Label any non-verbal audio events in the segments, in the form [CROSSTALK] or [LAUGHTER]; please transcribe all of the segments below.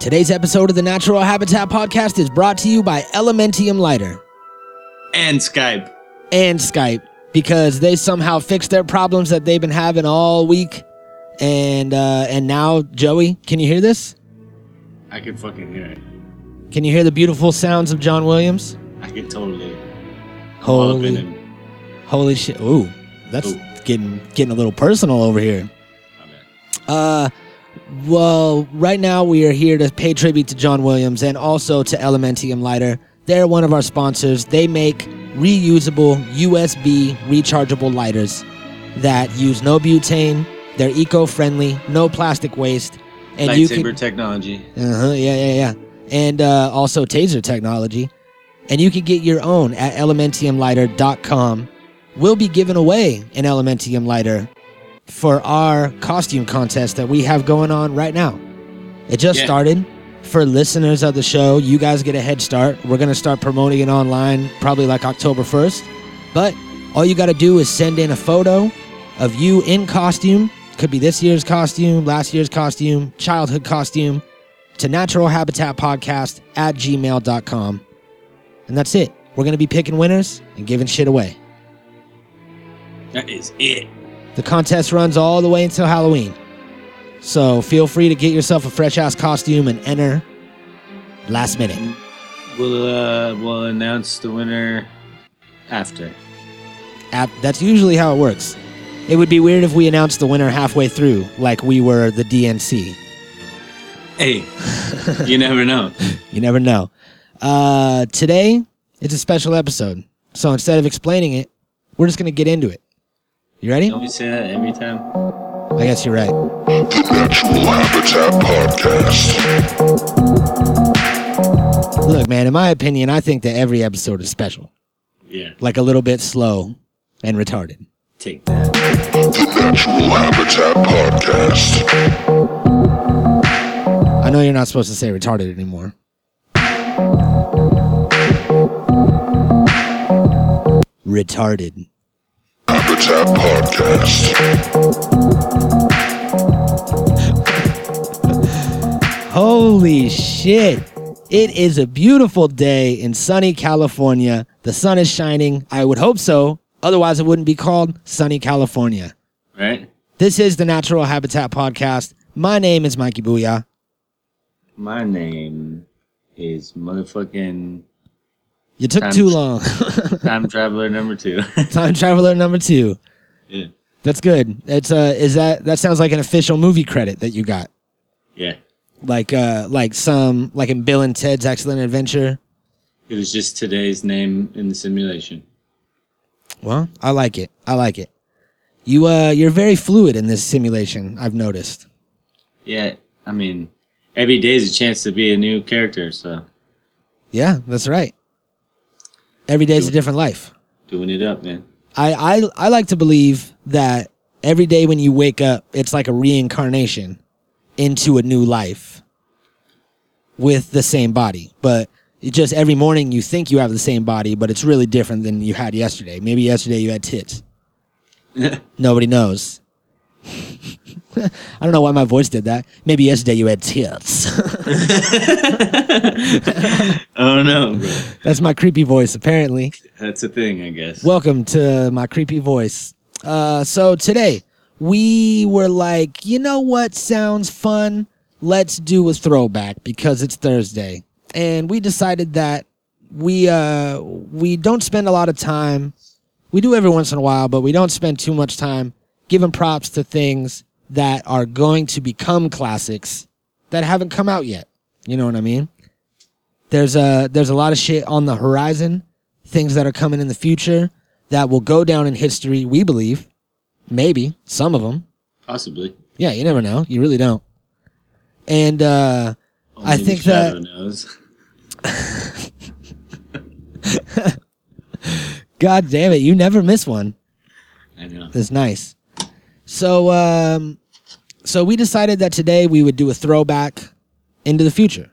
Today's episode of the Natural Habitat Podcast is brought to you by Elementium Lighter And Skype. and Skype because they somehow fixed their problems that they've been having all week. And uh, and now, Joey, can you hear this? I can fucking hear it. Can you hear the beautiful sounds of John Williams? I can totally. all up in Holy, holy shit! Ooh, that's Ooh. getting getting a little personal over here. Uh, well, right now we are here to pay tribute to John Williams and also to Elementium Lighter. They're one of our sponsors. They make reusable USB rechargeable lighters that use no butane. They're eco-friendly, no plastic waste, and you Lightsaber can technology. uh-huh, yeah, yeah, yeah. And uh, also taser technology. And you can get your own at elementiumlighter.com. We'll be giving away an Elementium lighter for our costume contest that we have going on right now. It just Yeah. started. For listeners of the show, you guys get a head start. We're going to start promoting it online probably like October 1st. But all you got to do is send in a photo of you in costume. Could be this year's costume, last year's costume, childhood costume to Natural Habitat Podcast at gmail.com. And that's it. We're going to be picking winners and giving shit away. That is it. The contest runs all the way until Halloween. So feel free to get yourself a fresh ass costume and enter last minute. We'll uh we'll announce the winner after. App, that's usually how it works. It would be weird if we announced the winner halfway through, like we were the DNC. Hey, you never know. [LAUGHS] You never know. Uh, today, it's a special episode. So instead of explaining it, we're just going to get into it. You ready? Don't say that every time? I guess you're right. The Natural Habitat Podcast. Look, man, in my opinion, I think that every episode is special. Yeah. Like a little bit slow and retarded. Take that. The Natural Habitat Podcast. I know you're not supposed to say retarded anymore. Retarded. Habitat Podcast. Holy shit. It is a beautiful day in sunny California. The sun is shining. I would hope so. Otherwise, it wouldn't be called Sunny California. Right? This is the Natural Habitat Podcast. My name is Mikey Booyah. My name is motherfucking You took Time- too long. [LAUGHS] time traveler number two. [LAUGHS] Time Traveler number two. yeah. That's good. It's uh, is that that sounds like an official movie credit that you got, Yeah. like uh, like some like in Bill and Ted's Excellent Adventure. It was just today's name in the simulation. Well, I like it. I like it. You uh, you're very fluid in this simulation. I've noticed. Yeah, I mean, every day is a chance to be a new character, so Yeah, that's right. Every day's a different life. doing it up, man. I, I I like to believe that every day when you wake up, it's like a reincarnation into a new life with the same body. But it just every morning you think you have the same body, but it's really different than you had yesterday. Maybe yesterday you had tits. [LAUGHS] Nobody knows. [LAUGHS] I don't know why my voice did that. Maybe yesterday you had tits. oh no, bro. That's my creepy voice, apparently. That's a thing, I guess. Welcome to my creepy voice. Uh, so today we were like, you know what sounds fun? Let's do a throwback because it's Thursday, and we decided that we uh we don't spend a lot of time. We do every once in a while, but we don't spend too much time giving props to things that are going to become classics that haven't come out yet. You know what I mean? There's a there's a lot of shit on the horizon things that are coming in the future that will go down in history, we believe. Maybe. Some of them. Possibly. Yeah, you never know. You really don't. And uh, I Only the think that- knows. [LAUGHS] God damn it, you never miss one. I know. That's nice. So um so we decided that today we would do a throwback into the future.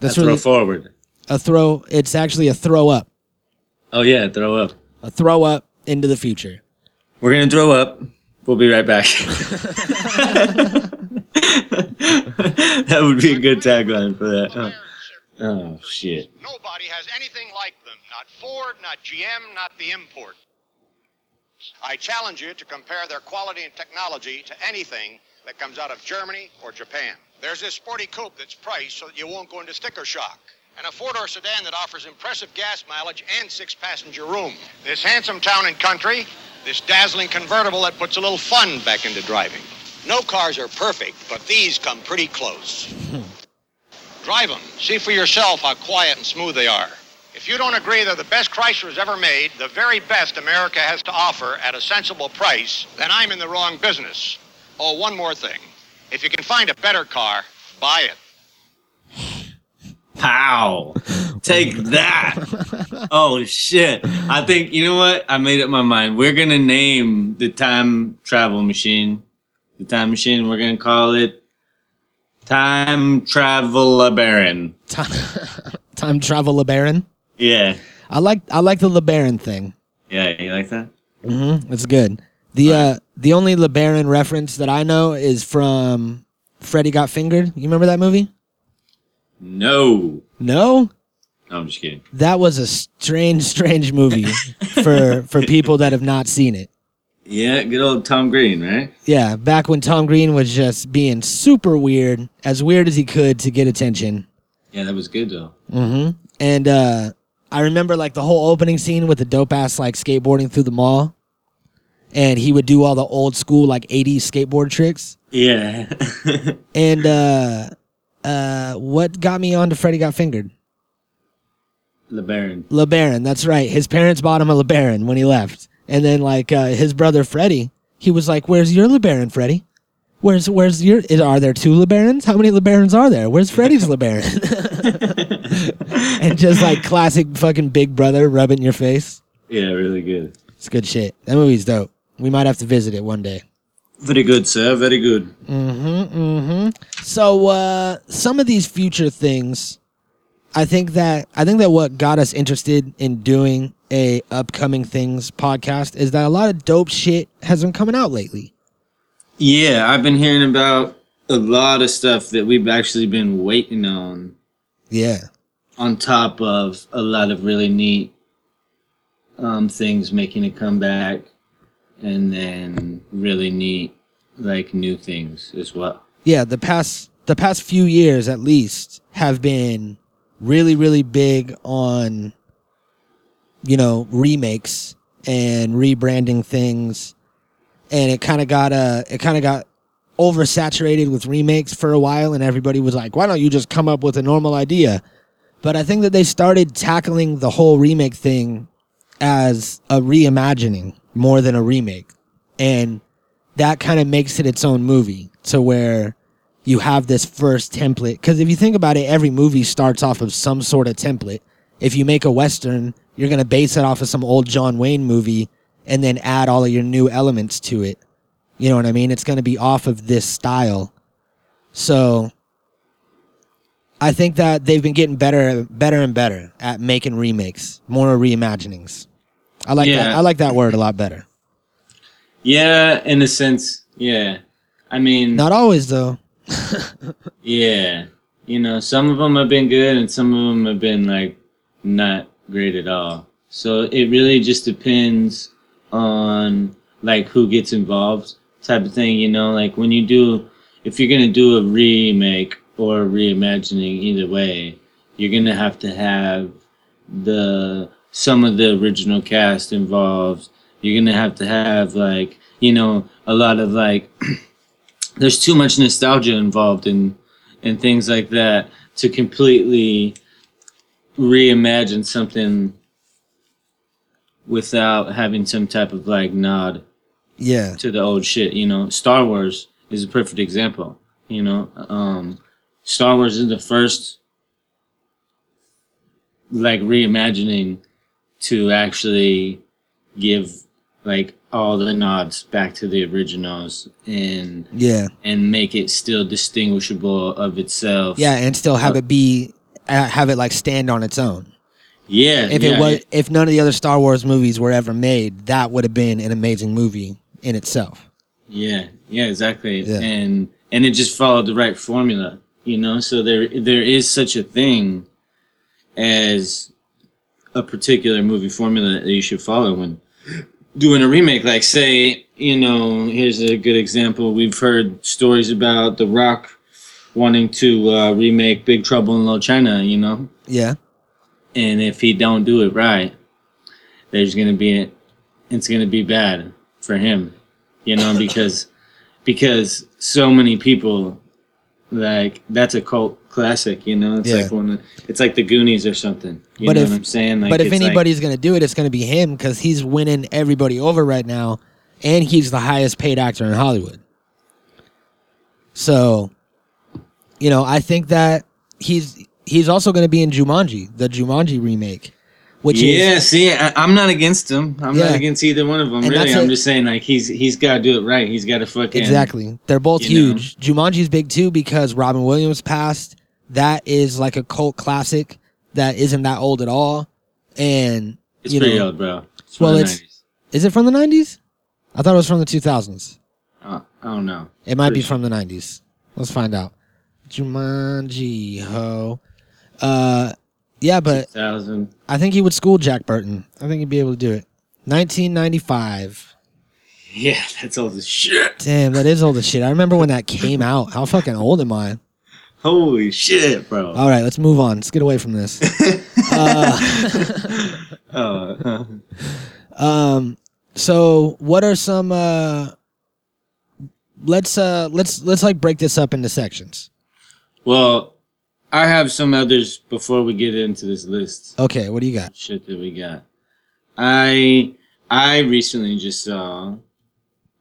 That's That's throw really forward. a throw it's actually a throw up. Oh yeah, throw up. A throw up into the future. We're gonna throw up. We'll be right back. [LAUGHS] that would be a good tagline for that. huh? Oh shit. Nobody has anything like them. Not Ford, not GM, not the import. I challenge you to compare their quality and technology to anything that comes out of Germany or Japan. There's this sporty coupe that's priced so that you won't go into sticker shock. And a four-door sedan that offers impressive gas mileage and six-passenger room. This handsome town and country, this dazzling convertible that puts a little fun back into driving. No cars are perfect, but these come pretty close. Hmm. Drive them. See for yourself how quiet and smooth they are. If you don't agree they're the best Chrysler's ever made, the very best America has to offer at a sensible price, then I'm in the wrong business. Oh, one more thing. If you can find a better car, buy it. Pow! Take that! Oh shit! I think you know what? I made up my mind. We're gonna name the time travel machine, the time machine. We're gonna call it Time Travel Baron. [LAUGHS] Time, time travel LeBaron. Yeah, I like I like the LeBaron thing. yeah. You like that? Mm-hmm. It's good. The uh the only LeBaron reference that I know is from Freddy Got Fingered. You remember that movie? No. No? No, I'm just kidding. That was a strange, [LAUGHS] strange movie for for people that have not seen it. Yeah, good old Tom Green, right? Yeah, back when Tom Green was just being super weird, as weird as he could to get attention. Yeah, that was good though. Mm-hmm. And uh I remember like the whole opening scene with the dope ass like skateboarding through the mall. And he would do all the old school like 80s skateboard tricks. Yeah. [LAUGHS] And uh uh what got me onto Freddy Got Fingered? LeBaron. LeBaron, that's right. His parents bought him a LeBaron when he left. And then like uh, his brother Freddie, he was like, "Where's your LeBaron, Freddie? Where's where's your is, are there two LeBarons? How many LeBarons are there? Where's Freddie's [LAUGHS] LeBaron?" [LAUGHS] [LAUGHS] and just like classic fucking big brother rubbing your face. Yeah, really good. It's good shit. That movie's dope. We might have to visit it one day. Very good, sir. Very good. Mm-hmm. Mm-hmm. So uh, some of these future things, I think that I think that what got us interested in doing a upcoming things podcast is that a lot of dope shit has been coming out lately. Yeah, I've been hearing about a lot of stuff that we've actually been waiting on, Yeah. On top of a lot of really neat um, things making a comeback, and then really neat like new things as well. Yeah, the past the past few years at least have been really really big on you know remakes and rebranding things and it kind of got uh it kind of got oversaturated with remakes for a while and everybody was like why don't you just come up with a normal idea but i think that they started tackling the whole remake thing as a reimagining more than a remake. And that kind of makes it its own movie to where you have this first template. Because if you think about it every movie starts off of some sort of template. If you make a western you're going to base it off of some old john wayne movie and then add all of your new elements to it. You know what i mean? It's going to be off of this style. So i think that they've been getting better better and better at making remakes more reimaginings i like that i like that word a lot better Yeah, in a sense, yeah. I mean, not always though [LAUGHS] yeah. You know, some of them have been good, and some of them have been like not great at all. So it really just depends on like who gets involved, type of thing. You know, like when you do, if you're gonna do a remake or reimagining, either way, you're gonna have to have the some of the original cast involved. You're gonna have to have like you know a lot of like [CLEARS THROAT] there's too much nostalgia involved in and things like that to completely reimagine something without having some type of like nod yeah. to the old shit you know? Star wars is a perfect example you know? Um star wars is the first like reimagining to actually give like all the nods back to the originals and yeah and make it still distinguishable of itself. Yeah, and still have it be uh, have it like stand on its own. yeah. If yeah, it was if none of the other Star Wars movies were ever made, that would have been an amazing movie in itself. yeah, yeah, exactly. Yeah. And and it just followed the right formula. You know, so there there is such a thing as a particular movie formula that you should follow when doing a remake. Like, say, you know, here's a good example. We've heard stories about The Rock wanting to uh, remake Big Trouble in Little China. You know, Yeah. and if he don't do it right, there's gonna be it's gonna be bad for him, you know, because because so many people like that's a cult classic, you know. It's Yeah. like one, of- it's like the Goonies or something. You But know if- what I'm saying? Like, but if it's like- anybody's gonna do it, it's gonna be him because he's winning everybody over right now, and he's the highest paid actor in Hollywood. So, you know, I think that he's he's also gonna be in Jumanji, the Jumanji remake, which yeah, is see, I, I'm not against him. I'm Yeah. not against either one of them. And really, I'm it. just saying, like he's he's got to do it right. He's got to fucking exactly they're both you know. huge. Jumanji's big too because Robin Williams passed. That is like a cult classic that isn't that old at all, and It's you pretty know, old, bro. It's well, it's- 90s. is it from the nineties? I thought it was from the two thousands. Uh, I don't know. It might be Pretty from the nineties. Let's find out. Jumanji ho. Uh yeah, but 2000. I think he would school Jack Burton. I think he'd be able to do it. Nineteen ninety five. Yeah, that's old as shit. Damn, that is old as shit. I remember when that came out. How fucking old am I? Holy shit, bro. All right, let's move on. Let's get away from this. [LAUGHS] Uh, Oh, [LAUGHS] um so what are some uh let's uh let's let's like break this up into sections. well, I have some others before we get into this list. Okay, what do you got? Shit that we got. I I recently just saw,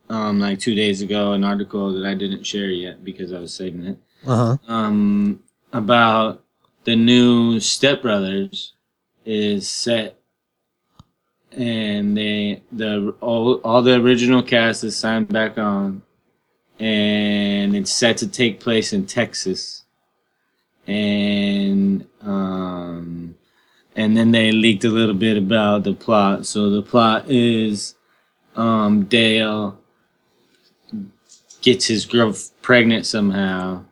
um, like two days ago, an article that I didn't share yet because I was saving it. Uh-huh. Um, about the new Step Brothers is set, and they the all all the original cast is signed back on, and it's set to take place in Texas, and um, and then they leaked a little bit about the plot. So the plot is, um, Dale gets his girl pregnant somehow,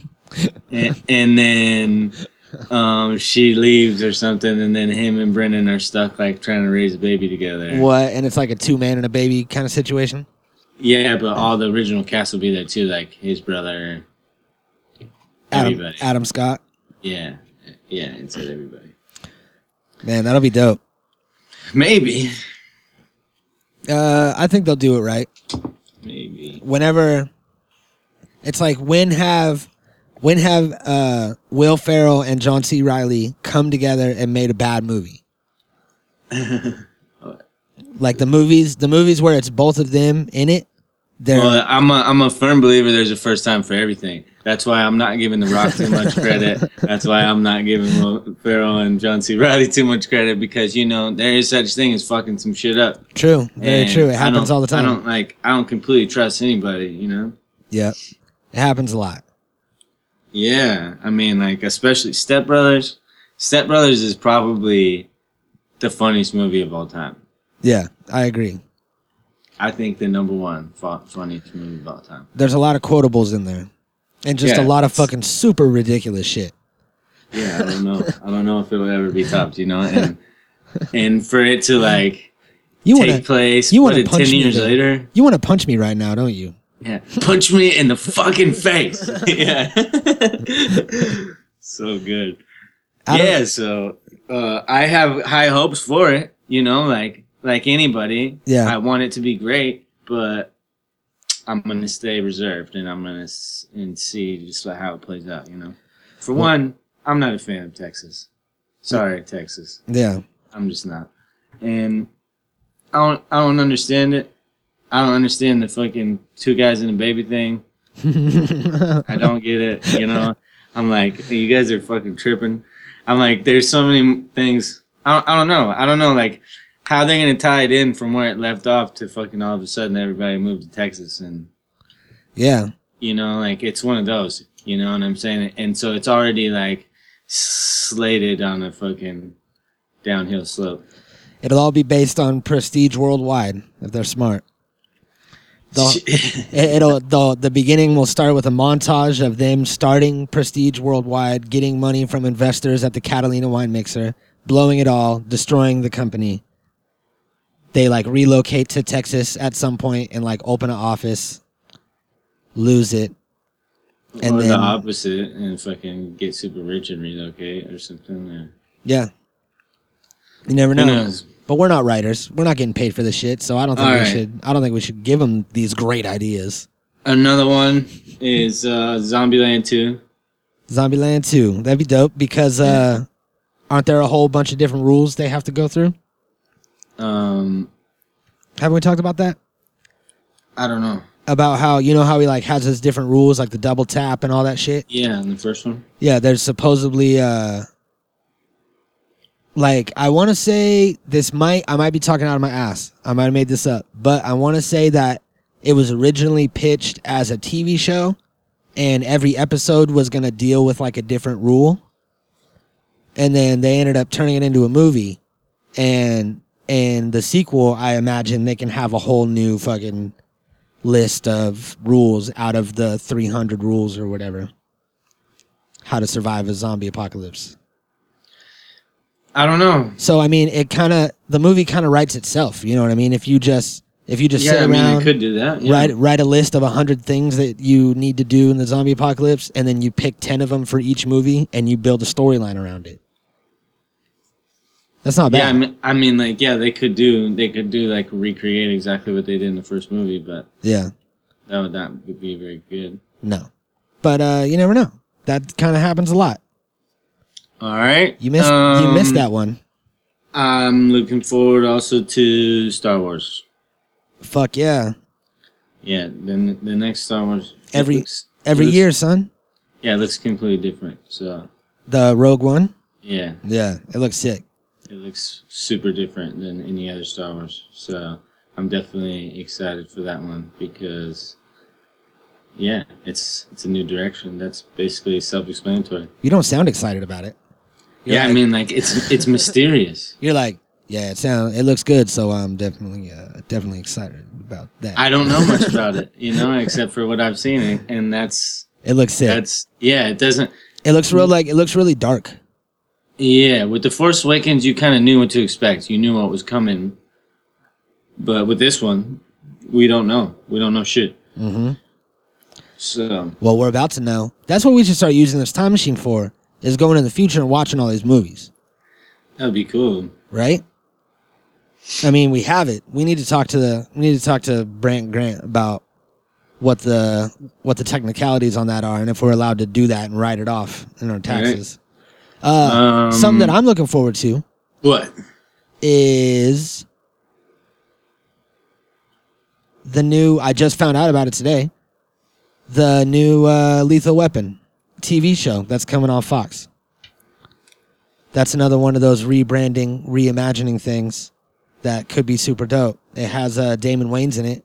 [LAUGHS] and, and then um, she leaves or something, and then him and Brennan are stuck like trying to raise a baby together. What? And it's like a two man and a baby kind of situation? Yeah, but all the original cast will be there too, like his brother. Adam, Everybody. Adam Scott. Yeah, yeah, it said everybody. Man, that'll be dope. Maybe, Uh, I think they'll do it right. maybe. Whenever it's like when have when have uh, Will Ferrell and John C. Reilly come together and made a bad movie? [LAUGHS] like the movies, the movies where it's both of them in it. They're Well, I'm a I'm a firm believer. There's a first time for everything. That's why I'm not giving The Rock too much credit. [LAUGHS] That's why I'm not giving Ferrell and John C. Reilly too much credit because you know there is such thing as fucking some shit up. true, very And true. It happens all the time. I don't like. I don't completely trust anybody. You know. Yep, it happens a lot. Yeah, I mean, like especially Step Brothers. Step Brothers is probably the funniest movie of all time. Yeah, I agree. I think the number one fu- funniest movie of all time. There's a lot of quotables in there, and just a lot of it's- fucking super ridiculous shit. Yeah, I don't know. I don't know if it'll ever be topped. You know, and and for it to like You take want to place, you wanna punch ten me years there. later. you want to punch me right now, don't you? Yeah, punch me in the fucking face. [LAUGHS] yeah, [LAUGHS] so good. I don't- yeah, so uh, I have high hopes for it. You know, like like anybody. Yeah. I want it to be great, but I'm gonna stay reserved and I'm gonna s- and see just like how it plays out. You know, for one, I'm not a fan of Texas. Sorry, Texas. Yeah. I'm just not. And I don't I don't understand it. I don't understand the fucking two guys and a baby thing. [LAUGHS] I don't get it. You know, I'm like, you guys are fucking tripping. I'm like, there's so many things. I don't, I don't know. I don't know, like, how are they're gonna tie it in from where it left off to fucking all of a sudden everybody moved to Texas and yeah. you know, like it's one of those. You know what I'm saying? And so it's already like slated on a fucking downhill slope. It'll all be based on prestige worldwide if they're smart. The, [LAUGHS] it'll the the beginning will start with a montage of them starting Prestige Worldwide, getting money from investors at the Catalina wine mixer, blowing it all, destroying the company. They like relocate to Texas at some point and like open an office, lose it, and or then the opposite, and fucking get super rich and relocate or something. Or, yeah, you never know. knows? But we're not writers. We're not getting paid for this shit, so I don't think All we right. should. I don't think we should give them these great ideas. Another one is uh, Zombieland 2. Zombieland 2. That'd be dope because uh aren't there a whole bunch of different rules they have to go through? Um, Haven't we talked about that? I don't know. About how you know how he like has his different rules like the double tap and all that shit? Yeah, in the first one. Yeah, there's supposedly uh like I want to say this might I might be talking out of my ass. I might have made this up, but I want to say that it was originally pitched as a TV show and every episode was going to deal with like a different rule. And then they ended up turning it into a movie and and the sequel I imagine they can have a whole new fucking list of rules out of the 300 rules or whatever how to survive a zombie apocalypse. I don't know. So I mean, it kind of the movie kind of writes itself. You know what I mean? If you just if you just yeah, sit I mean, around, could do that. Yeah. write write a list of a hundred things that you need to do in the zombie apocalypse, and then you pick ten of them for each movie, and you build a storyline around it. That's not bad. Yeah, I mean, I mean, like, yeah, they could do, they could do like recreate exactly what they did in the first movie, but yeah, that would not be very good. no, but uh, you never know. That kind of happens a lot. All right, You missed you missed um, that one. I'm looking forward also to Star Wars. Fuck yeah! Yeah, then the next Star Wars Every- looks- Every looks- year, son. Yeah, it looks completely different. So The Rogue One. yeah, Yeah, it looks sick. It looks super different than any other Star Wars. So I'm definitely excited for that one because yeah, it's it's a new direction. That's basically self-explanatory. You don't sound excited about it. You're yeah, I mean, like it's it's [LAUGHS] mysterious. You're like, yeah, it sounds, it looks good, so I'm definitely, uh, definitely excited about that. I don't know much about it, you know, except for what I've seen, and- and that's it looks sick. that's yeah, it doesn't. it looks real like it looks really dark. Yeah, with the Force Awakens, you kind of knew what to expect. You knew what was coming, but with this one, we don't know. We don't know shit. Mm-hmm. So Well, we're about to know. That's what we should start using this time machine for. Is going in the future and watching all these movies, that'd be cool. right? I mean, we have it. We need to talk to the. We need to talk to Brant Grant about what the what the technicalities on that are, and if we're allowed to do that and write it off in our taxes. Uh, Um, something that I'm looking forward to What? is the new I just found out about it today. The new uh, Lethal Weapon TV show that's coming on Fox. That's another one of those rebranding, reimagining things that could be super dope. It has uh, Damon Wayans in it,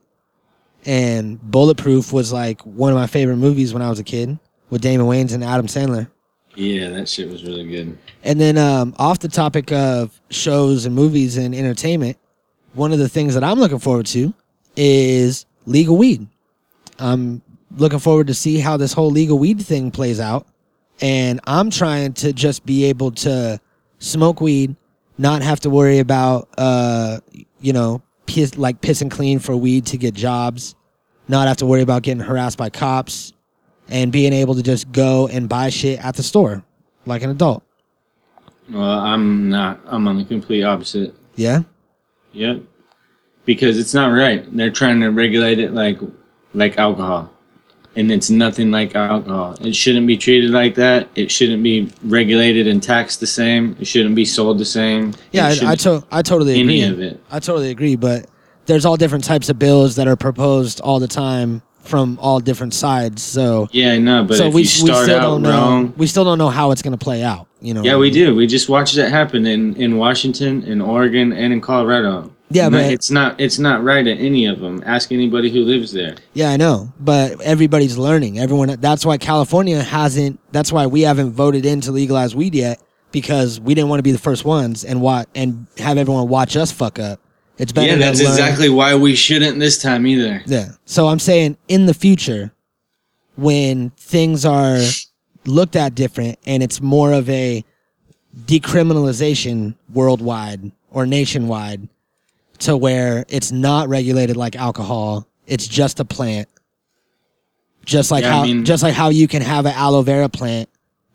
and Bulletproof was like one of my favorite movies when I was a kid with Damon Wayans and Adam Sandler. Yeah, that shit was really good. And then um, off the topic of shows and movies and entertainment, one of the things that I'm looking forward to is legal weed. I'm looking forward to see how this whole legal weed thing plays out. And I'm trying to just be able to smoke weed, not have to worry about, uh, you know, piss, like pissing clean for weed to get jobs, not have to worry about getting harassed by cops, and being able to just go and buy shit at the store like an adult. Well, I'm not. I'm on the complete opposite. Yeah. Yep. Because it's not right. They're trying to regulate it like like alcohol. And it's nothing like alcohol. It shouldn't be treated like that. It shouldn't be regulated and taxed the same. It shouldn't be sold the same. Yeah, I, I, to, I totally any agree. of it. I totally agree, but there's all different types of bills that are proposed all the time from all different sides. So, Yeah, I know, but so we, we still don't know. wrong, We still don't know how it's going to play out. You know. yeah, we do. We just watched it happen in in Washington, in Oregon, and in Colorado. Yeah, No, but- it's not it's not right at any of them. Ask anybody who lives there. Yeah, I know, but everybody's learning. Everyone. That's why California hasn't. That's why we haven't voted in to legalize weed yet because we didn't want to be the first ones and what and have everyone watch us fuck up. It's better. yeah, that's exactly why we shouldn't this time either. Yeah. So I'm saying in the future, when things are looked at different and it's more of a decriminalization worldwide or nationwide to where it's not regulated like alcohol, it's just a plant. Just like Yeah, I how mean- just like how you can have an aloe vera plant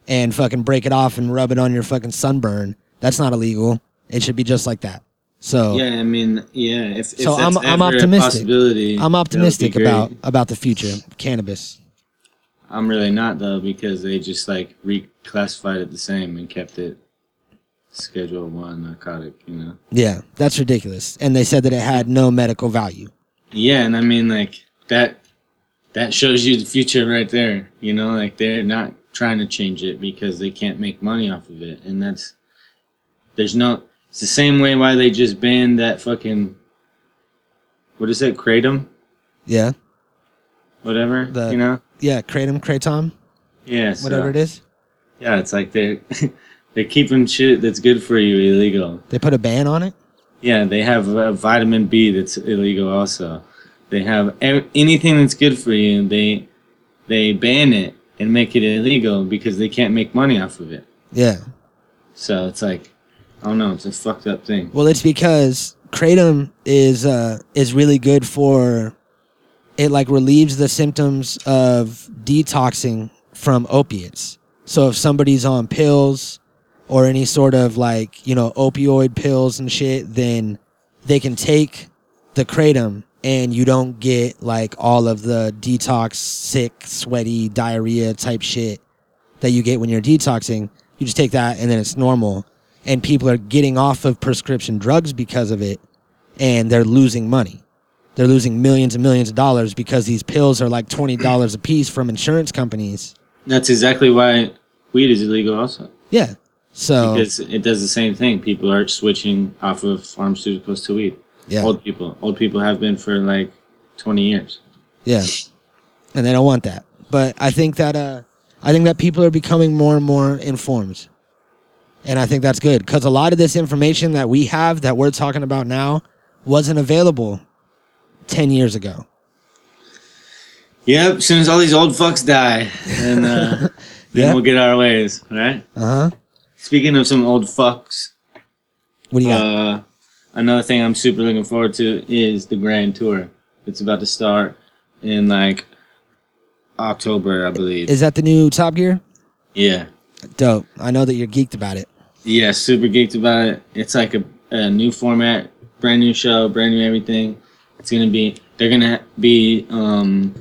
and fucking break it off and rub it on your fucking sunburn. That's not illegal. It should be just like that. So Yeah, I mean, yeah. If, if So that's I'm- I'm optimistic. I'm optimistic about about the future cannabis. I'm really not though because they just like reclassified it the same and kept it Schedule One narcotic. You know. Yeah, that's ridiculous. And they said that it had no medical value. Yeah, and I mean like that. That shows you the future right there. You know, like they're not trying to change it because they can't make money off of it, and that's there's no. It's the same way why they just banned that fucking. What is it, kratom? Yeah, Whatever. The- you know. yeah, kratom, kratom, Yeah. so- whatever it is. Yeah, it's like they're [LAUGHS] they're keeping shit that's good for you illegal. They put a ban on it. Yeah, they have uh, vitamin B that's illegal also. They have ev- anything that's good for you. They they ban it and make it illegal because they can't make money off of it. Yeah. So it's like I don't know. It's a fucked up thing. Well, it's because kratom is uh is really good for it like relieves the symptoms of detoxing from opiates. So if somebody's on pills or any sort of like, you know, opioid pills and shit, then they can take the kratom and you don't get like all of the detox sick, sweaty, diarrhea type shit that you get when you're detoxing. You just take that and then it's normal. And people are getting off of prescription drugs because of it and they're losing money. They're losing millions and millions of dollars because these pills are like $20 a piece from insurance companies. That's exactly why weed is illegal also Yeah. So, because it does the same thing. People are switching off of pharmaceuticals to weed. yeah. Old people, old people have been for like twenty years. Yeah. And they don't want that. But I think that uh I think that people are becoming more and more informed. And I think that's good cuz a lot of this information that we have that we're talking about now wasn't available 10 years ago. Yep. As soon as all these old fucks die, and uh, [LAUGHS] then Yeah. we'll get our ways, right? Uh-huh. Speaking of some old fucks, What do you got? uh, another thing I'm super looking forward to is the Grand Tour. It's about to start in like October, I believe. Is that the new Top Gear? yeah. Dope. I know that you're geeked about it. Yeah, super geeked about it. It's like a, a new format, brand new show, brand new everything. It's gonna be they're gonna be um,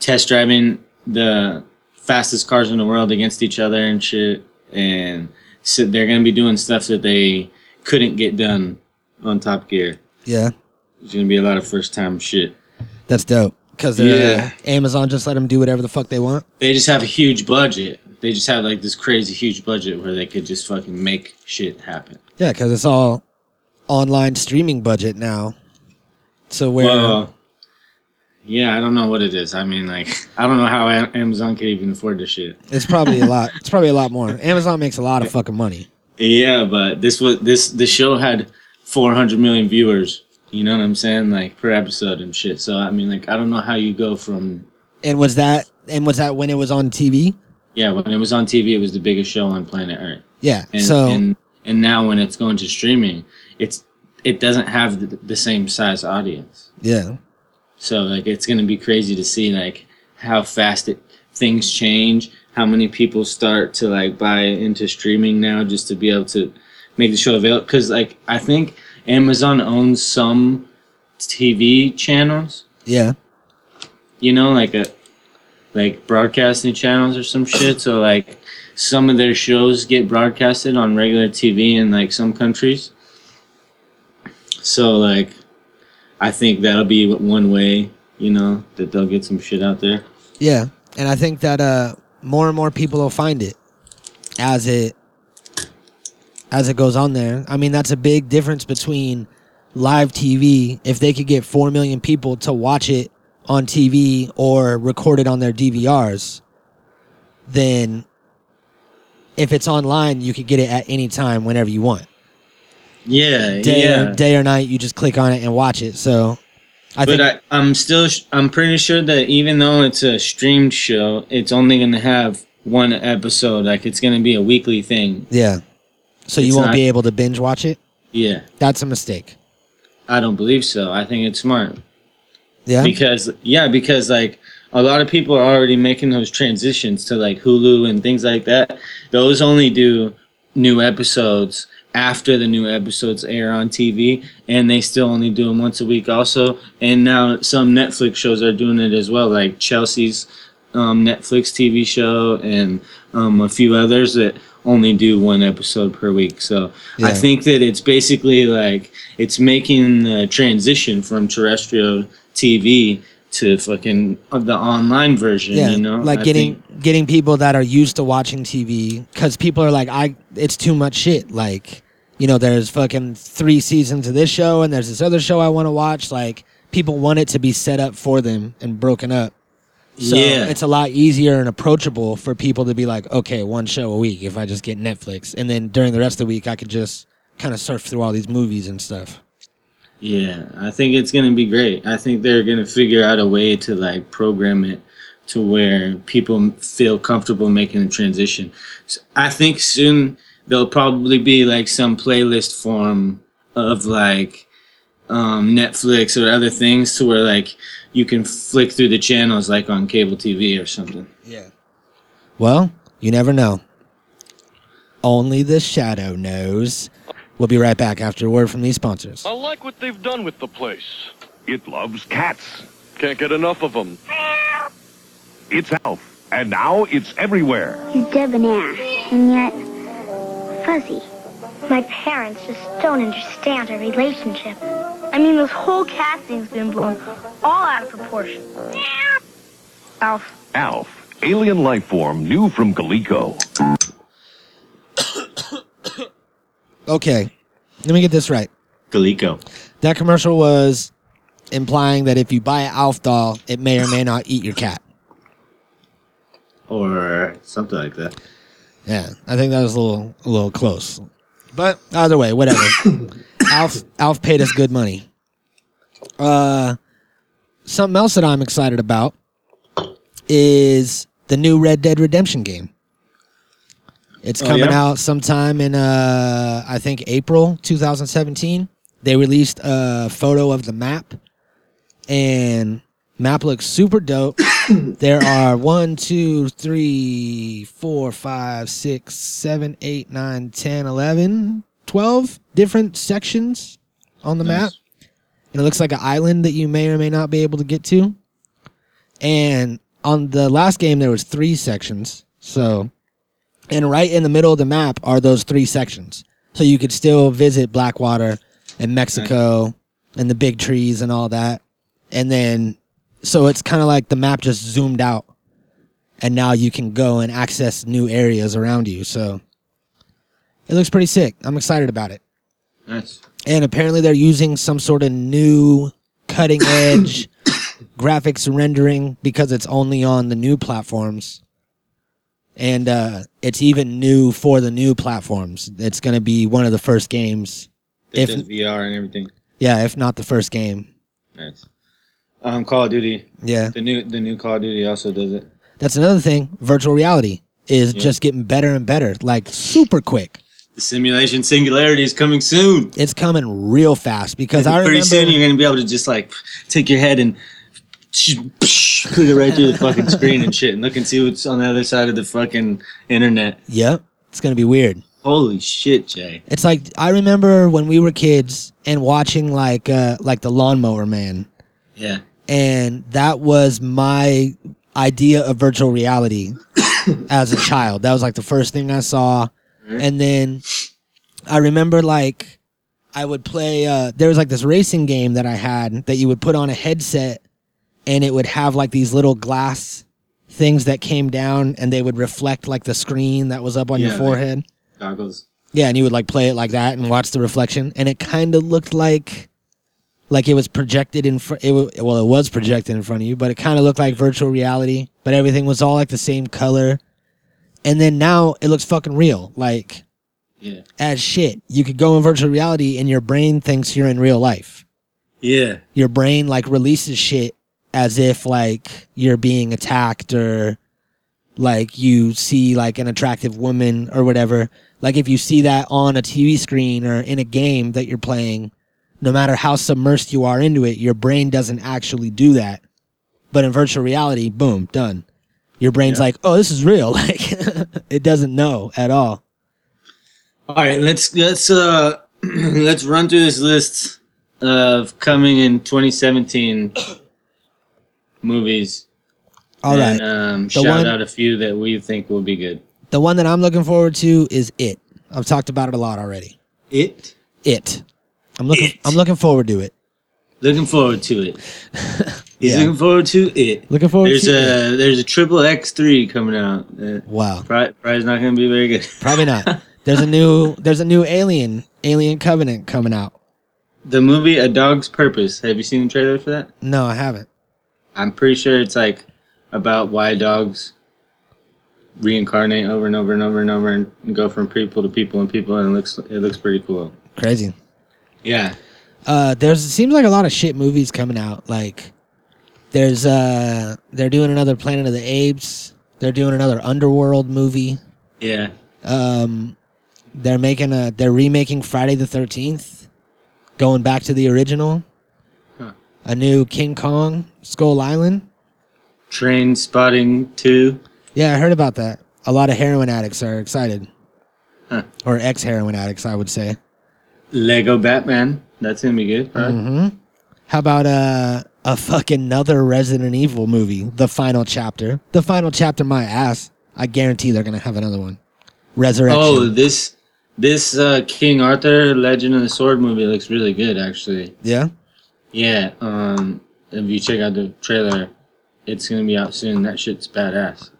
test driving the fastest cars in the world against each other and shit, and so they're gonna be doing stuff that they couldn't get done on Top Gear. Yeah. It's gonna be a lot of first time shit. That's dope. Cuz Yeah. Amazon just let them do whatever the fuck they want. They just have a huge budget. They just have like this crazy huge budget where they could just fucking make shit happen. Yeah, cuz it's all online streaming budget now. So where Well, yeah, I don't know what it is. I mean, like, [LAUGHS] I don't know how Amazon could even afford this shit. It's probably a lot. [LAUGHS] It's probably a lot more. Amazon makes a lot of fucking money. Yeah, but this was this the show had 400 million viewers. You know what I'm saying? Like per episode and shit. So I mean, like, I don't know how you go from And was that and was that when it was on TV? Yeah when it was on TV, it was the biggest show on planet Earth. Yeah. And so and and now when it's going to streaming, it's it doesn't have the, the same size audience. yeah. So like it's gonna be crazy to see like how fast it things change, how many people start to like buy into streaming now just to be able to make the show available. Because like I think Amazon owns some TV channels, Yeah. you know, like a like broadcasting channels or some shit. So like some of their shows get broadcasted on regular TV in like some countries. So like I think that'll be one way, you know, that they'll get some shit out there. Yeah. And I think that uh more and more people will find it as it as it goes on there. I mean, that's a big difference between live TV if they could get 4 million people to watch it on TV or recorded on their DVRs, then if it's online, you could get it at any time whenever you want. Yeah, day yeah. or, day or night. You just click on it and watch it. So, I but think I, I'm still, sh- I'm pretty sure that even though it's a streamed show, it's only gonna have one episode. Like it's gonna be a weekly thing. yeah. So you won't not- be able to binge watch it. Yeah, That's a mistake. I don't believe so. I think it's smart Yeah. because yeah, because like a lot of people are already making those transitions to like Hulu and things like that. Those only do new episodes after the new episodes air on TV, and they still only do them once a week also. And now some Netflix shows are doing it as well, like Chelsea's um, Netflix TV show and um, a few others that only do one episode per week. So Yeah. I think that it's basically like it's making the transition from terrestrial TV to fucking uh, the online version. yeah. you know, like I getting think- getting people that are used to watching TV because people are like, I it's too much shit. Like, you know, there's fucking three seasons of this show and there's this other show I want to watch. Like, people want it to be set up for them and broken up. So Yeah. it's a lot easier and approachable for people to be like, okay, one show a week if I just get Netflix. And then during the rest of the week, I could just kind of surf through all these movies and stuff. Yeah, I think it's gonna be great. I think they're gonna figure out a way to like program it to where people feel comfortable making the transition. So I think soon there'll probably be like some playlist form of like um, Netflix or other things to where like you can flick through the channels like on cable TV or something. Yeah. Well, you never know. Only the shadow knows. We'll be right back after a word from these sponsors. I like what they've done with the place. It loves cats. Can't get enough of them. It's Alf, and now it's everywhere. You're debonair, and yet fuzzy. My parents just don't understand our relationship. I mean, this whole casting's been blown all out of proportion. Alf, Alf, alien life form new from Coleco. Okay, let me get this right. Galico. That commercial was implying that if you buy an Alf doll, it may or may not eat your cat. Or something like that. Yeah, I think that was a little a little close. But either way, whatever. [COUGHS] Alf Alf paid us good money. Uh something else that I'm excited about is the new Red Dead Redemption game. It's Oh, coming yeah? out sometime in uh I think April 2017. They released a photo of the map and map looks super dope. [COUGHS] there are one, two, three, four, five, six, seven, eight, nine, ten, eleven, twelve different sections on the map. And it looks like an island that you may or may not be able to get to. And on the last game there was three sections. So and right in the middle of the map are those three sections. So you could still visit Blackwater and Mexico and the big trees and all that. And then so it's kind of like the map just zoomed out. And now you can go and access new areas around you. So it looks pretty sick. I'm excited about it. Nice. And apparently they're using some sort of new cutting edge [COUGHS] graphics rendering because it's only on the new platforms. And uh, it's even new for the new platforms. It's going to be one of the first games. It If- VR and everything. Yeah, if not the first game. Nice. Um, Call of Duty. Yeah. The new the new Call of Duty also does it. That's another thing. Virtual reality is Yeah. just getting better and better, like super quick. The simulation singularity is coming soon. It's coming real fast because I Pretty remember. soon you're gonna be able to just like take your head and [LAUGHS] it right through the fucking screen and shit, and look and see what's on the other side of the fucking internet. Yep, it's gonna be weird. Holy shit, Jay! It's like I remember when we were kids and watching like uh like the Lawnmower Man, Yeah, and that was my idea of virtual reality [COUGHS] as a child. That was like the first thing I saw, and then I remember like I would play. Uh, there was like this racing game that I had that you would put on a headset, and it would have like these little glass things that came down, and they would reflect like the screen that was up on Yeah, your forehead. goggles. Yeah, and you would like play it like that and watch the reflection, and it kind of looked like, like it was projected in front. It wa- well, it was projected in front of you, but it kind of looked like virtual reality. But everything was all like the same color, and then now it looks fucking real. Like Yeah. as shit. You could go in virtual reality and your brain thinks you're in real life. Yeah. Your brain like releases shit as if like you're being attacked or like you see like an attractive woman or whatever. Like if you see that on a TV screen or in a game that you're playing, no matter how submersed you are into it, your brain doesn't actually do that. But in virtual reality, boom, done. Your brain's Yeah. like, "Oh, this is real." [LAUGHS] Like it doesn't know at all. All right, let's let's uh [CLEARS THROAT] let's run through this list of coming in 2017 movies. All right. and, um, The shout one- out a few that we think will be good. The one that I'm looking forward to is It. I've talked about it a lot already. It. It. I'm looking. It. I'm looking forward to it. Looking forward to it. [LAUGHS] He's Yeah. looking forward to it. Looking forward There's to a there's a triple X three coming out. Uh, Wow. probably, probably not going to be very good. Probably not. [LAUGHS] There's a new. There's a new Alien. Alien Covenant coming out. the movie A Dog's Purpose. Have you seen the trailer for that? No, I haven't. I'm pretty sure it's like about why dogs reincarnate over and over and over and over and go from people to people and people and it looks it looks pretty cool. Crazy. Yeah. Uh, there's seems like a lot of shit movies coming out. Like, there's uh, they're doing another Planet of the Apes. They're doing another Underworld movie. Yeah. Um, they're making a. They're remaking Friday the Thirteenth, going back to the original. A new King Kong Skull Island. Trainspotting two. Yeah, I heard about that. A lot of heroin addicts are excited, Huh. or ex heroin addicts, I would say. Lego Batman. That's gonna be good. Right? hmm How about uh, a fucking another Resident Evil movie? The final chapter. The final chapter, my ass. I guarantee they're gonna have another one. Resurrection. Oh, this this uh, King Arthur Legend of the Sword movie looks really good actually. yeah. Yeah. Um if you check out the trailer, it's gonna be out soon. That shit's badass.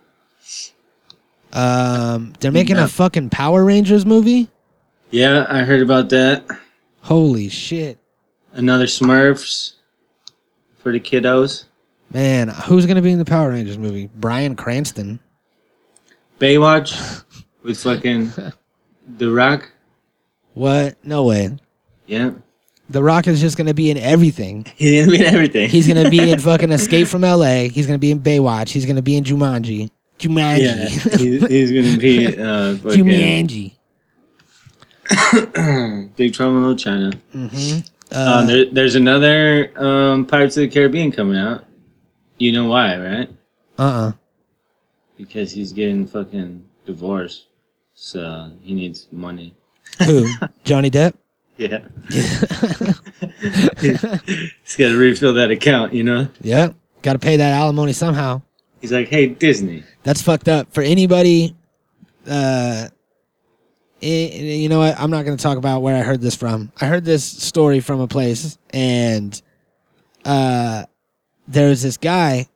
Um, they're making a fucking Power Rangers movie. Yeah, I heard about that. Holy shit, Another Smurfs for the kiddos. man! Who's gonna be in the Power Rangers movie? Bryan Cranston. Baywatch with fucking [LAUGHS] The Rock. What? No way. Yeah. The Rock is just gonna be in everything. [LAUGHS] He's gonna be in everything. He's gonna be in [LAUGHS] fucking Escape from L.A. He's gonna be in Baywatch. He's gonna be in Jumanji. Jumanji. yeah. He's, he's gonna be uh, [LAUGHS] Jumanji. [COUGHS] Big Trouble in Little China. Mm-hmm. Uh, Uh, there, there's another um, Pirates of the Caribbean coming out. You know why, right? uh-uh. Because he's getting fucking divorced, so he needs money. Who? Johnny Depp? Yeah. [LAUGHS] [LAUGHS] he's got to refill that account, you know. yeah. Got to pay that alimony somehow. He's like, "Hey, Disney, That's fucked up for anybody. Uh, eh, you know what? I'm not going to talk about where I heard this from. I heard this story from a place, and uh, there was this guy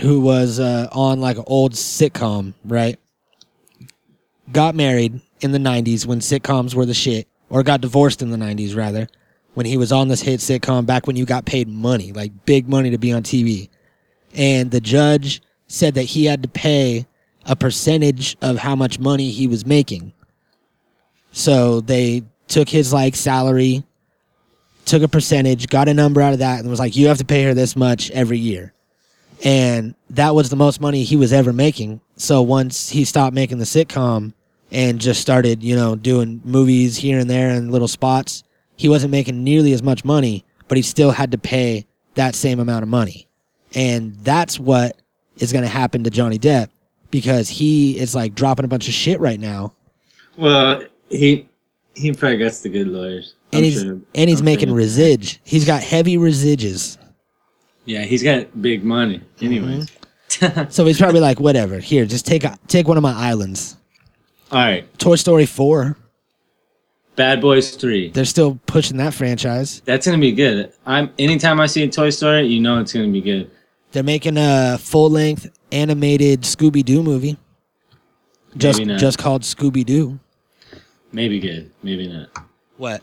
who was uh, on like an old sitcom, right? Got married in the 90s when sitcoms were the shit, or got divorced in the 90s rather, when he was on this hit sitcom back when you got paid money, like big money to be on TV and the judge said that he had to pay a percentage of how much money he was making. So they took his like salary, took a percentage, got a number out of that, and was like, "You have to pay her this much every year." And that was the most money he was ever making. So once he stopped making the sitcom and just started, you know, doing movies here and there and little spots, he wasn't making nearly as much money, but he still had to pay that same amount of money. And that's what is going to happen to Johnny Depp because he is like dropping a bunch of shit right now. Well, he he probably got the good lawyers. And I'm he's sure- and he's I'm making sure. residge. He's got heavy residues. Yeah, he's got big money. Mm-hmm. Anyway, So he's probably like, whatever. Here, just take a, take one of my islands. All right. Toy Story four. Bad Boys Three. They're still pushing that franchise. That's gonna be good. I'm anytime I see a Toy Story, you know it's gonna be good. They're making a full length animated Scooby Doo movie. Just Maybe not. just called Scooby Doo. Maybe good. Maybe not. What?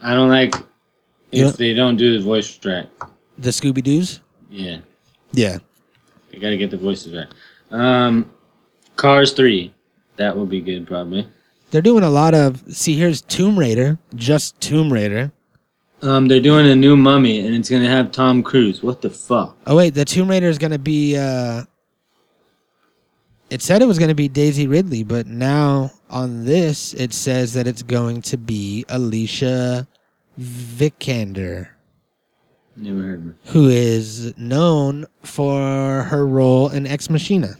I don't like if they don't do the voice track. The Scooby Doos? Yeah, Yeah. they gotta get the voices right. Um, Cars Three. That will be good, probably. They're doing a lot of. See, here's Tomb Raider, just Tomb Raider. Um, they're doing a new Mummy, and it's gonna have Tom Cruise. What the fuck? Oh wait, the Tomb Raider is gonna be. uh It said it was gonna be Daisy Ridley, but now on this it says that it's going to be Alicia Vikander, Never heard of her. who is known for her role in Ex Machina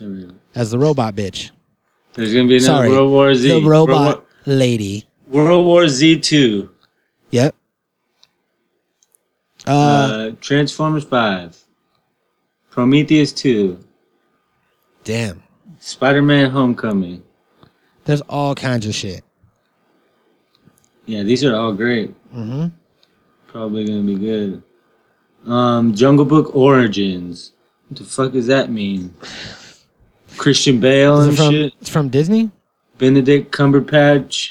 Never heard of her. As the robot bitch. There's gonna be another Sorry, World War Z. the robot World lady. War, World War Z two. Yep. Uh, Uh, Transformers five. Prometheus two. damn. Spider Man Homecoming. There's all kinds of shit. Yeah, these are all great. Mm-hmm. Probably gonna be good. Um, Jungle Book Origins. What the fuck does that mean? [LAUGHS] Christian Bale Is it and from, shit. it's from Disney? Benedict Cumberbatch.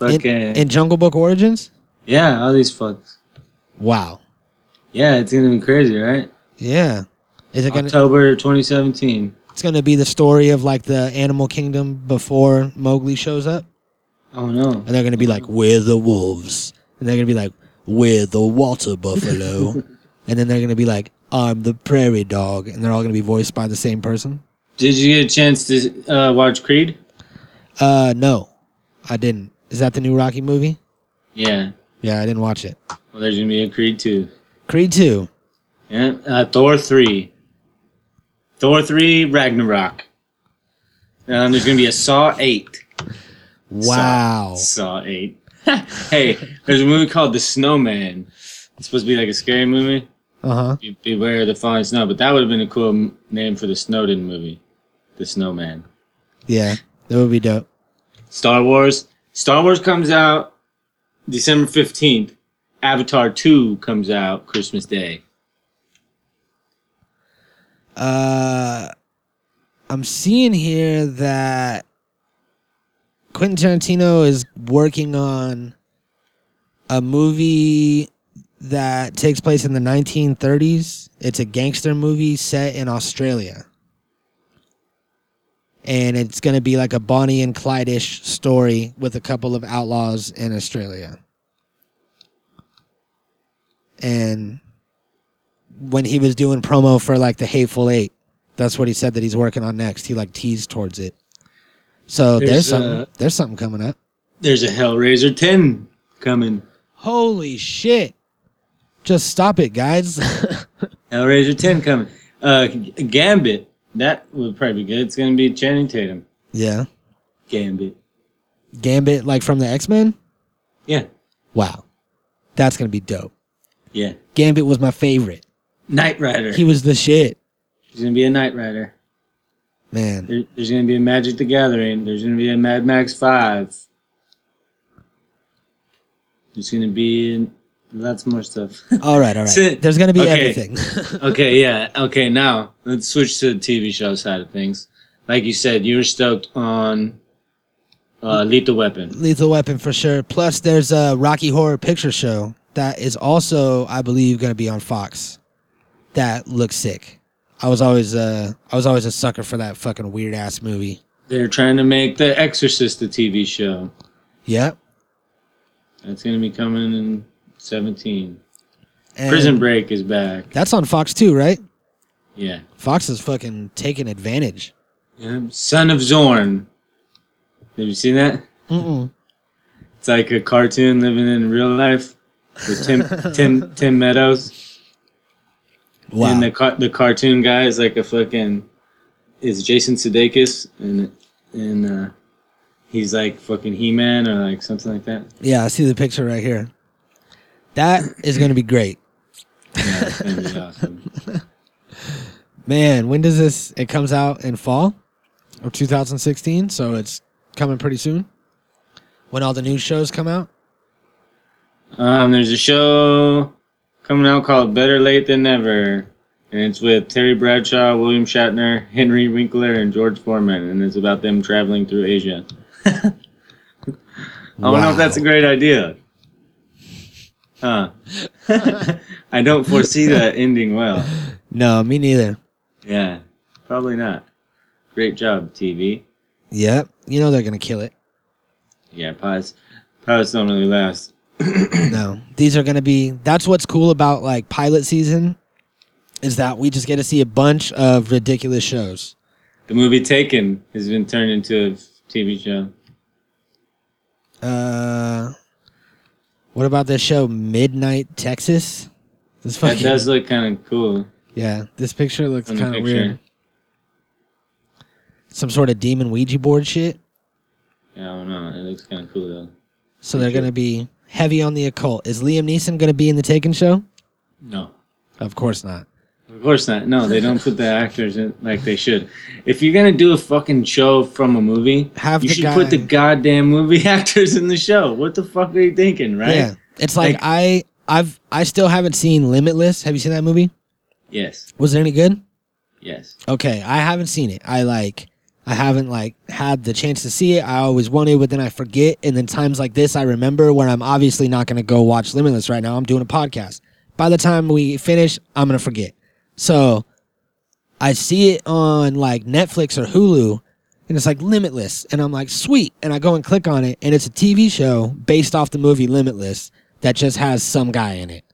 In, Fucking in Jungle Book Origins? yeah, all these fucks. Wow. Yeah, it's gonna be crazy, right? Yeah. Is it gonna? October 2017. It's gonna be the story of like the animal kingdom before Mowgli shows up, Oh no. and they're gonna be like, "We're the wolves," and they're gonna be like, "We're the water buffalo," [LAUGHS] and then they're gonna be like, "I'm the prairie dog," and they're all gonna be voiced by the same person. Did you get a chance to uh, watch Creed? Uh, no, I didn't. Is that the new Rocky movie? Yeah. Yeah, I didn't watch it. Well, there's gonna be a Creed 2. Creed two. Yeah. Uh, Thor 3. Thor 3 Ragnarok. Um, there's gonna be a Saw 8. Wow. Saw 8. [LAUGHS] hey, there's a movie called The Snowman. It's supposed to be like a scary movie. Uh huh. Beware of the falling snow, but that would have been a cool name for the Snowden movie. The Snowman. Yeah, that would be dope. Star Wars. Star Wars comes out December 15th. Avatar 2 comes out Christmas Day. Uh, I'm seeing here that Quentin Tarantino is working on a movie that takes place in the 1930s. It's a gangster movie set in Australia. And it's going to be like a Bonnie and Clyde ish story with a couple of outlaws in Australia. And when he was doing promo for like the Hateful Eight, that's what he said that he's working on next. He like teased towards it. So there's, There's, something. uh, there's something coming up. There's a Hellraiser 10 coming. Holy shit! Just stop it, guys. [LAUGHS] Hellraiser 10 coming. Uh, Gambit. That would probably be good. It's going to be Channing Tatum. yeah, Gambit. Gambit, like from the X Men. Yeah. Wow, that's gonna be dope. Yeah. Gambit was my favorite. Knight Rider. He was the shit, He's going to be a Knight Rider. man. There, there's going to be a Magic the Gathering. There's going to be a Mad Max 5. There's going to be lots more stuff. [LAUGHS] All right, all right. There's gonna be Okay. everything. [LAUGHS] okay, yeah. Okay, now let's switch to the TV show side of things. Like you said, you were stoked on uh, Lethal Weapon. Lethal Weapon for sure. Plus, there's a Rocky Horror Picture Show that is also, I believe, going to be on Fox. That looks sick. I was always, uh, I was always a sucker for that fucking weird ass movie. They're trying to make The Exorcist a TV show. Yep. That's going to be coming in 17. And Prison Break is back. That's on Fox too, right? Yeah. Fox is fucking taking advantage. yeah. Son of Zorn. Have you seen that? Mm-mm. It's like a cartoon living in real life with Tim [LAUGHS] Tim Tim Meadows. Wow. And the car- the cartoon guy is like a fucking is Jason Sudeikis and and uh, he's like fucking He Man or like something like that. yeah, I see the picture right here. That is going to be great. Yeah, it's [LAUGHS] gonna be awesome. Man, when does this? It comes out in fall of 2016, so it's coming pretty soon. When all the new shows come out. Um, there's a show coming out called Better Late Than Never, and it's with Terry Bradshaw, William Shatner, Henry Winkler, and George Foreman, and it's about them traveling through Asia. [LAUGHS] I don't know if that's a great idea. Huh. [LAUGHS] I don't foresee that ending well. No, me neither. Yeah, probably not. Great job, TV. Yep. You know they're gonna kill it. Yeah, pilots pilots don't really last. [CLEARS THROAT] no, these are gonna be. That's what's cool about like pilot season, is that we just get to see a bunch of ridiculous shows. The movie Taken has been turned into a TV show. Uh, what about this show Midnight Texas? This That fucking does look kind of cool. yeah. This picture looks kind of weird. Some sort of demon Ouija board shit. Yeah, I don't know. It looks kind of cool though. So they're gonna be heavy on the occult. Is Liam Neeson gonna be in the Taken show? No. Of course not. Of course not. No, they don't put the actors in like they should. If you're gonna do a fucking show from a movie, Have you should guy- put the goddamn movie [LAUGHS] actors in the show. What the fuck are you thinking, right? Yeah, it's like, Like- I I've I still haven't seen Limitless. Have you seen that movie? Yes. Was it any good? Yes. Okay, I haven't seen it. I like I haven't like had the chance to see it. I always wanted, but then I forget. And then times like this, I remember where I'm obviously not going to go watch Limitless right now. I'm doing a podcast. By the time we finish, I'm going to forget. So I see it on like Netflix or Hulu, and it's like Limitless, and I'm like, sweet. And I go and click on it, and it's a TV show based off the movie Limitless that just has some guy in it.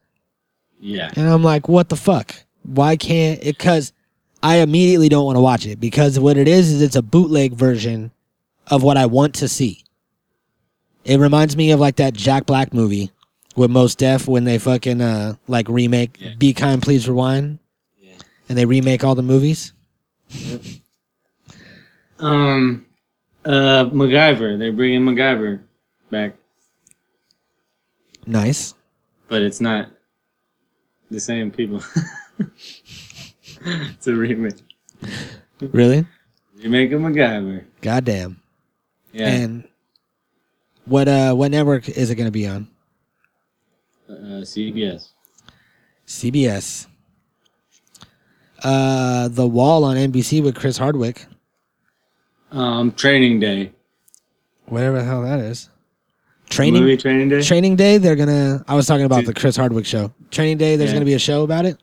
Yeah. And I'm like, what the fuck? Why can't it? Because I immediately don't want to watch it because what it is is it's a bootleg version of what I want to see. It reminds me of like that Jack Black movie with Mos Def when they fucking uh like remake Yeah. Be Kind Please Rewind. And they remake all the movies. Um, uh, MacGyver. They're bringing MacGyver back, Nice. but it's not the same people. [LAUGHS] it's a remake. Really? Remake of MacGyver. Goddamn. Yeah. And what uh what network is it gonna be on? uh, CBS. CBS. Uh The Wall on NBC with Chris Hardwick. Um, Training Day. Whatever the hell that is. Training Movie Training Day. Training Day, they're gonna I was talking about the Chris Hardwick show. Training Day, there's Yeah. gonna be a show about it.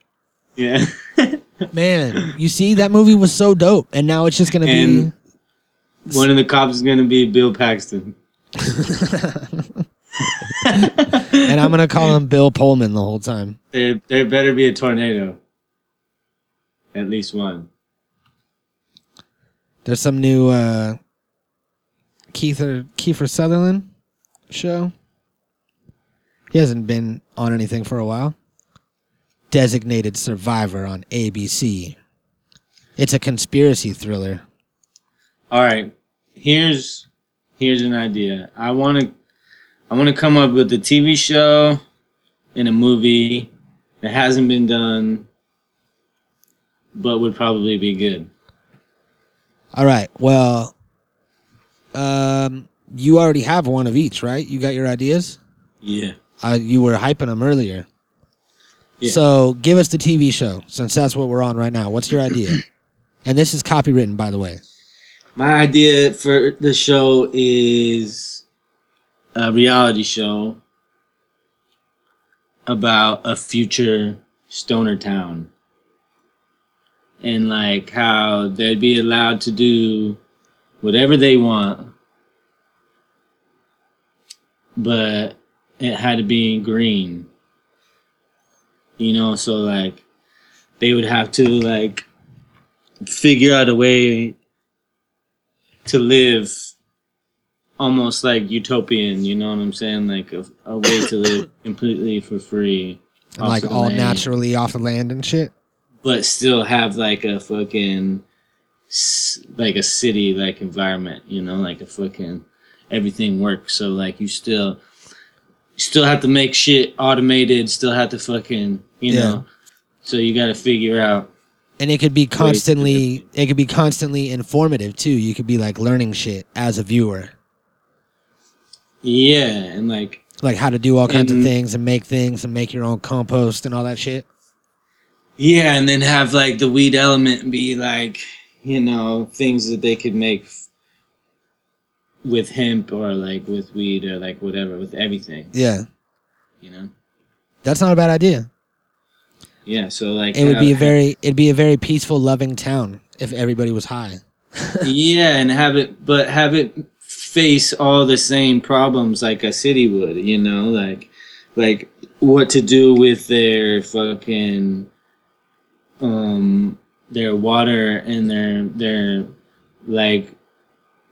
yeah. [LAUGHS] Man, you see that movie was so dope and now it's just gonna And- One of the cops is gonna be Bill Paxton. [LAUGHS] and I'm gonna call him Bill Pullman the whole time. There, there better be a tornado. At least one. There's some new uh Keither Kiefer Sutherland show. He hasn't been on anything for a while. Designated Survivor on ABC. It's a conspiracy thriller. All right. Here's here's an idea. I want to I want to come up with a TV show and a movie that hasn't been done but would probably be good. All right. Well, um, you already have one of each, right? You got your ideas. Yeah. Uh, you were hyping them earlier. Yeah. So give us the TV show, since that's what we're on right now. What's your idea? [CLEARS THROAT] and this is copywritten, by the way. My idea for the show is a reality show about a future stoner town. And like how they'd be allowed to do whatever they want. But it had to be in green. You know, so like they would have to like figure out a way to live almost like utopian, you know what I'm saying? Like a, a way to live [COUGHS] completely for free. And like all land, naturally off the land and shit. But still have like a fucking, like a city like environment, you know, like a fucking, everything works. So like you still, you still have to make shit automated, still have to fucking, you Yeah. know. So you got to figure out And it could be constantly it could be constantly informative too. You could be like learning shit as a viewer. Yeah, and like Like how to do all kinds of things and make things and make your own compost and all that shit. Yeah, and then have like the weed element be like, you know, things that they could make with hemp or like with weed or like whatever with everything, Yeah. you know. That's not a bad idea. Yeah, so like It would be a very it'd be a very peaceful, loving town if everybody was high. [LAUGHS] yeah, and have it, but have it face all the same problems like a city would. You know, like like what to do with their fucking um their water and their their like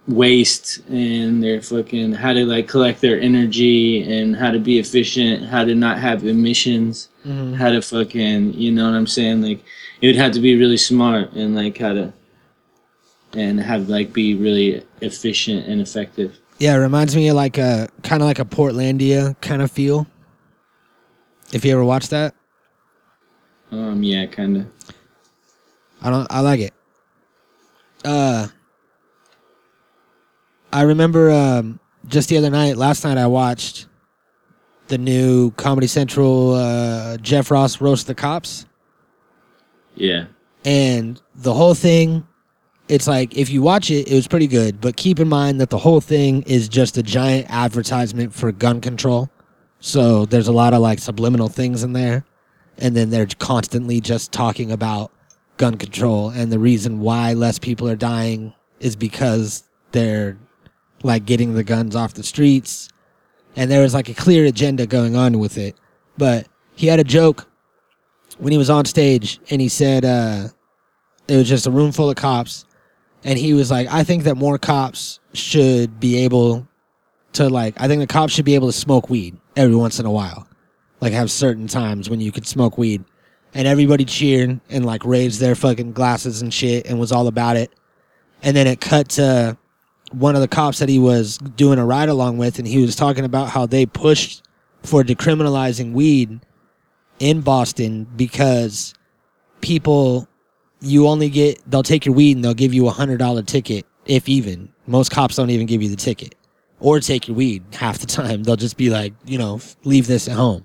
waste and their fucking how to like collect their energy and how to be efficient, how to not have emissions, Mhm. how to fucking you know what I'm saying? Like it would have to be really smart and like how to and have like be really efficient and effective. Yeah, it reminds me of like a kind of like a Portlandia kind of feel. If you ever watched that, Um yeah, kinda. I don't. I like it. Uh, I remember um, just the other night, last night, I watched the new Comedy Central uh, Jeff Ross roast the cops, Yeah. and the whole thing. It's like if you watch it, it was pretty good, but keep in mind that the whole thing is just a giant advertisement for gun control. So there's a lot of like subliminal things in there, and then they're constantly just talking about gun control. And the reason why less people are dying is because they're like getting the guns off the streets. And there was like a clear agenda going on with it. But he had a joke when he was on stage and he said uh it was just a room full of cops. And he was like i think that more cops should be able to like i think the cops should be able to smoke weed every once in a while like have certain times when you could smoke weed and everybody cheered and like raised their fucking glasses and shit and was all about it. And then it cut to one of the cops that he was doing a ride along with, and he was talking about how they pushed for decriminalizing weed in Boston because people, you only get, they'll take your weed and they'll give you a hundred dollar ticket, if even. Most cops don't even give you the ticket or take your weed half the time. They'll just be like, you know, leave this at home.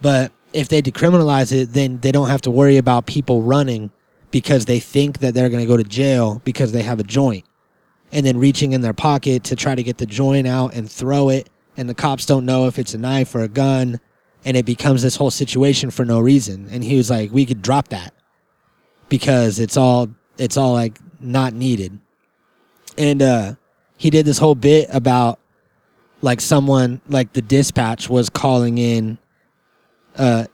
But if they decriminalize it, then they don't have to worry about people running because they think that they're going to go to jail because they have a joint and then reaching in their pocket to try to get the joint out and throw it. And the cops don't know if it's a knife or a gun. And it becomes this whole situation for no reason. And he was like, we could drop that because it's all, it's all like not needed. And, uh, he did this whole bit about like someone, like the dispatch was calling in uh,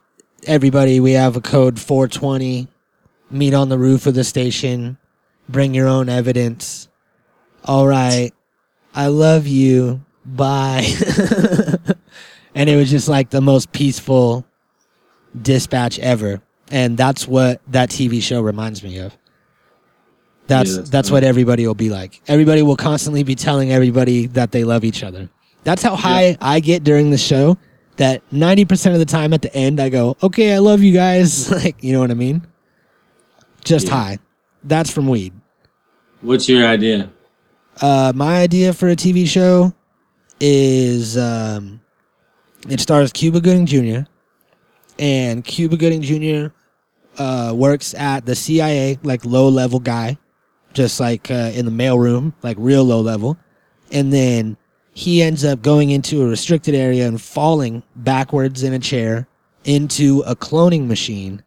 everybody, we have a code 420. Meet on the roof of the station. Bring your own evidence. All right. I love you. Bye. [LAUGHS] and it was just like the most peaceful dispatch ever. And that's what that TV show reminds me of. That's Yeah, that's, that's what everybody will be like. Everybody will constantly be telling everybody that they love each other. That's how high I get during the show. That ninety percent of the time at the end, I go, "Okay, I love you guys." [LAUGHS] like, you know what I mean? Just Yeah. high. That's from weed. What's your idea? Uh, my idea for a TV show is um, it stars Cuba Gooding Jr. and Cuba Gooding Jr. Uh, works at the CIA, like low level guy, just like uh, in the mailroom, like real low level, and then he ends up going into a restricted area and falling backwards in a chair into a cloning machine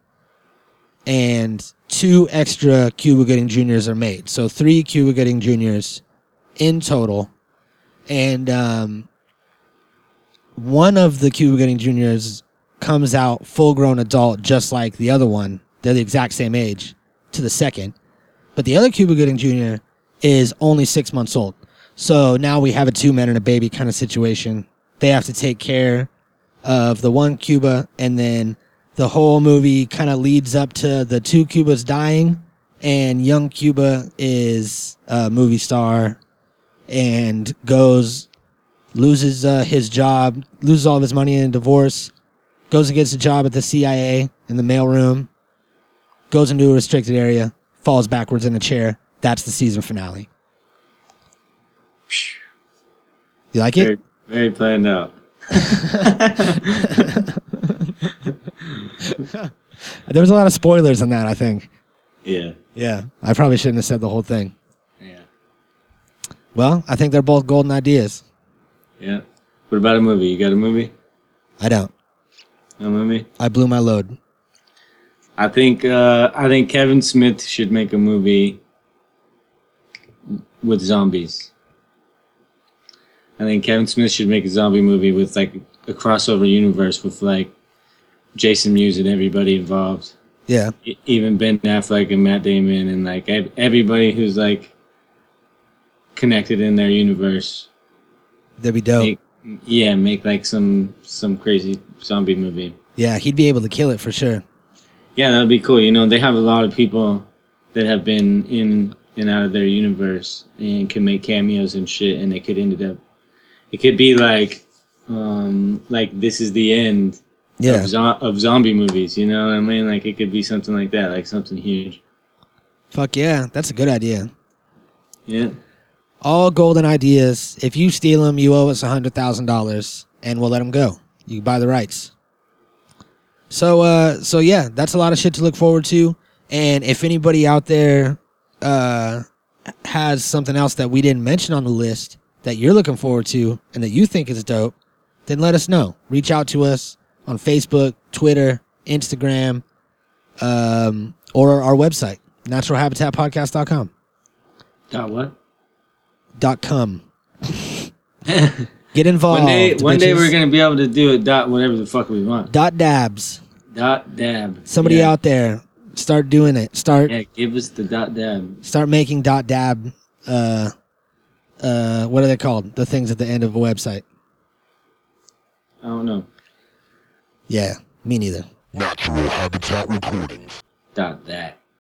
and two extra Cuba Gooding Juniors are made. So three Cuba Gooding Juniors in total. And um, one of the Cuba Gooding Juniors comes out full grown adult, just like the other one. They're the exact same age to the second. But the other Cuba Gooding Jr. is only six months old. So now we have a two men and a baby kind of situation. They have to take care of the one Cuba, and then the whole movie kind of leads up to the two Cubas dying, and young Cuba is a movie star and goes, loses uh, his job, loses all of his money in a divorce, goes and gets a job at the CIA in the mailroom, goes into a restricted area, falls backwards in a chair. That's the season finale. You like it? Very, very planned out. There was a lot of spoilers in that, I think. Yeah. Yeah, I probably shouldn't have said the whole thing. Yeah. Well, I think they're both golden ideas. Yeah. What about a movie? You got a movie? I don't. No movie? I blew my load. I think uh, I think Kevin Smith should make a movie with zombies. I think Kevin Smith should make a zombie movie with like a crossover universe with like Jason Mewes and everybody involved. Yeah. E- even Ben Affleck and Matt Damon and like ev- everybody who's like connected in their universe. That'd be dope. Make, yeah, make like some some crazy zombie movie. Yeah, he'd be able to kill it for sure. Yeah, that would be cool. You know, they have a lot of people that have been in and out of their universe and can make cameos and shit, and they could end up. It could be like, um, like this is the end Yeah. of, zo- of zombie movies. You know what I mean? Like it could be something like that, like something huge. Fuck yeah. That's a good idea. Yeah. All golden ideas. If you steal them, you owe us a $100,000 and we'll let them go. You buy the rights. So, uh, so yeah, that's a lot of shit to look forward to. And if anybody out there, uh, has something else that we didn't mention on the list that you're looking forward to and that you think is dope, then let us know. Reach out to us on Facebook, Twitter, Instagram, um, or our website, naturalhabitatpodcast.com. Dot what? Dot com. [LAUGHS] Get involved. one day, one day we're gonna be able to do it. Dot whatever the fuck we want. Dot dabs. Dot dab. Somebody yeah. out there, start doing it. Start Yeah, give us the dot dab. start making dot dab. Uh, uh, what are they called? The things at the end of a website. I don't know. Yeah, me neither. Natural Habitat Recordings. Dot that.